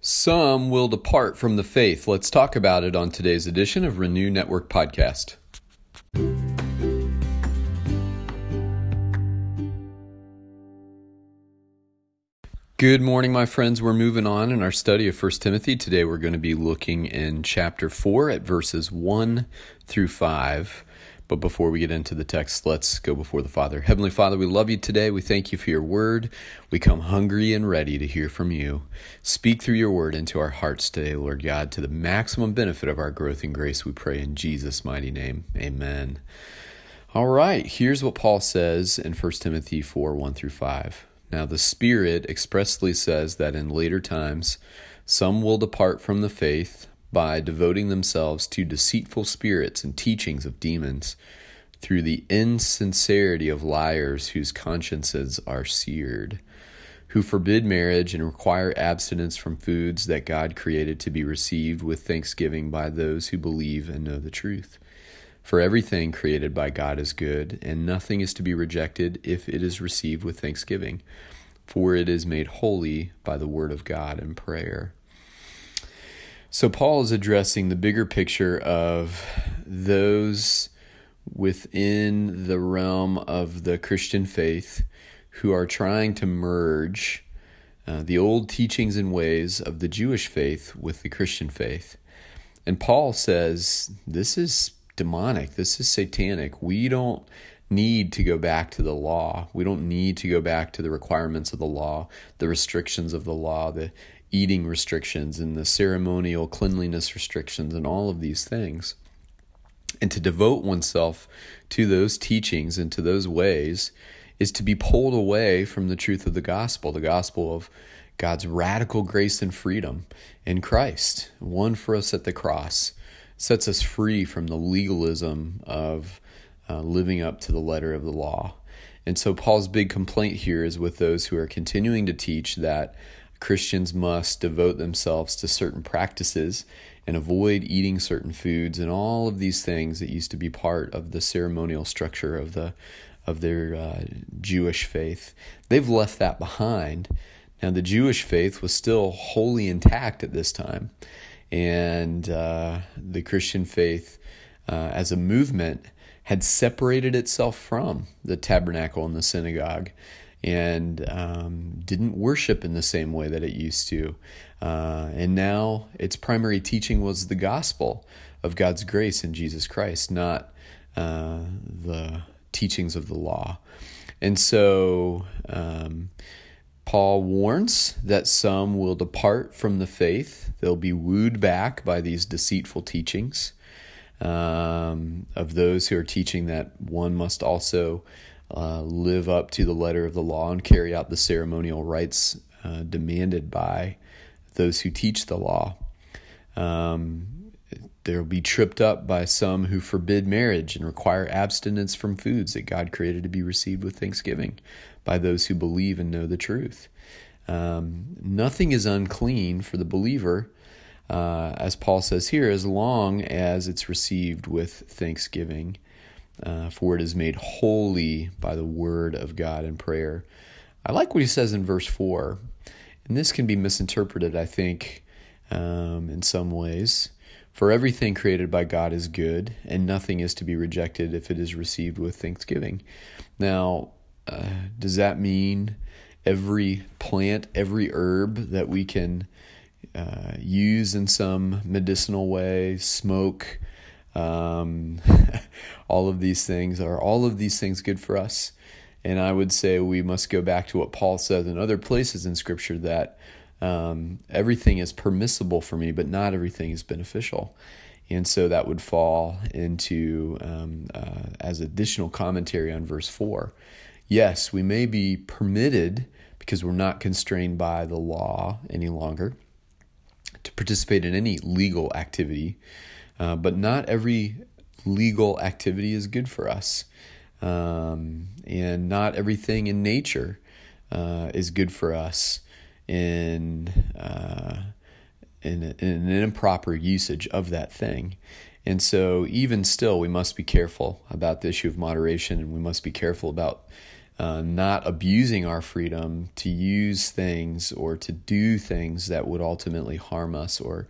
Some will depart from the faith. Let's talk about it on today's edition of Renew Network Podcast. Good morning, my friends. We're moving on in our study of 1 Timothy. Today we're going to be looking in chapter 4 at verses 1 through 5. But before we get into the text, let's go before the Father. Heavenly Father, we love you today. We thank you for your word. We come hungry and ready to hear from you. Speak through your word into our hearts today, Lord God, to the maximum benefit of our growth and grace, we pray in Jesus' mighty name. Amen. All right, here's what Paul says in 1 Timothy 4 1 through 5. Now, the Spirit expressly says that in later times some will depart from the faith by devoting themselves to deceitful spirits and teachings of demons, through the insincerity of liars whose consciences are seared, who forbid marriage and require abstinence from foods that God created to be received with thanksgiving by those who believe and know the truth. For everything created by God is good, and nothing is to be rejected if it is received with thanksgiving, for it is made holy by the word of God and prayer. So, Paul is addressing the bigger picture of those within the realm of the Christian faith who are trying to merge uh, the old teachings and ways of the Jewish faith with the Christian faith. And Paul says this is demonic, this is satanic. We don't need to go back to the law. We don't need to go back to the requirements of the law, the restrictions of the law, the eating restrictions and the ceremonial cleanliness restrictions and all of these things. And to devote oneself to those teachings and to those ways is to be pulled away from the truth of the gospel, the gospel of God's radical grace and freedom in Christ, won for us at the cross, sets us free from the legalism of uh, living up to the letter of the law. And so, Paul's big complaint here is with those who are continuing to teach that Christians must devote themselves to certain practices and avoid eating certain foods and all of these things that used to be part of the ceremonial structure of the of their uh, Jewish faith. They've left that behind. Now the Jewish faith was still wholly intact at this time, and uh, the Christian faith, uh, as a movement, had separated itself from the tabernacle and the synagogue and um, didn't worship in the same way that it used to. Uh, and now its primary teaching was the gospel of God's grace in Jesus Christ, not uh, the teachings of the law. And so um, Paul warns that some will depart from the faith, they'll be wooed back by these deceitful teachings. Um, of those who are teaching that one must also uh, live up to the letter of the law and carry out the ceremonial rites uh, demanded by those who teach the law. Um, they'll be tripped up by some who forbid marriage and require abstinence from foods that God created to be received with thanksgiving by those who believe and know the truth. Um, nothing is unclean for the believer, uh, as Paul says here, as long as it's received with thanksgiving uh, for it is made holy by the word of God and prayer. I like what he says in verse 4, and this can be misinterpreted, I think, um, in some ways. For everything created by God is good, and nothing is to be rejected if it is received with thanksgiving. Now, uh, does that mean every plant, every herb that we can uh, use in some medicinal way, smoke, um, all of these things are all of these things good for us? And I would say we must go back to what Paul says in other places in Scripture that um, everything is permissible for me, but not everything is beneficial. And so that would fall into um, uh, as additional commentary on verse 4. Yes, we may be permitted, because we're not constrained by the law any longer, to participate in any legal activity uh, but not every legal activity is good for us. Um, and not everything in nature uh, is good for us in, uh, in, in an improper usage of that thing. And so, even still, we must be careful about the issue of moderation, and we must be careful about uh, not abusing our freedom to use things or to do things that would ultimately harm us or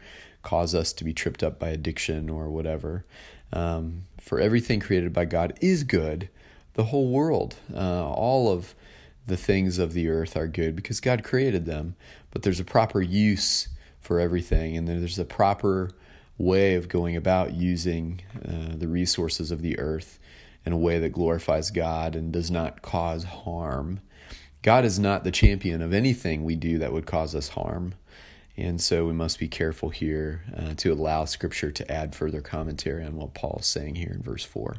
cause us to be tripped up by addiction or whatever. Um, for everything created by God is good. The whole world, uh, all of the things of the earth are good because God created them. But there's a proper use for everything, and there's a proper way of going about using uh, the resources of the earth in a way that glorifies God and does not cause harm. God is not the champion of anything we do that would cause us harm. And so we must be careful here uh, to allow Scripture to add further commentary on what Paul is saying here in verse 4.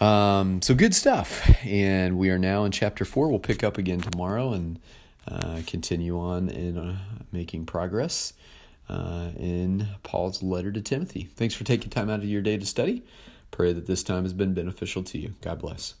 Um, so good stuff. And we are now in chapter 4. We'll pick up again tomorrow and uh, continue on in uh, making progress uh, in Paul's letter to Timothy. Thanks for taking time out of your day to study. Pray that this time has been beneficial to you. God bless.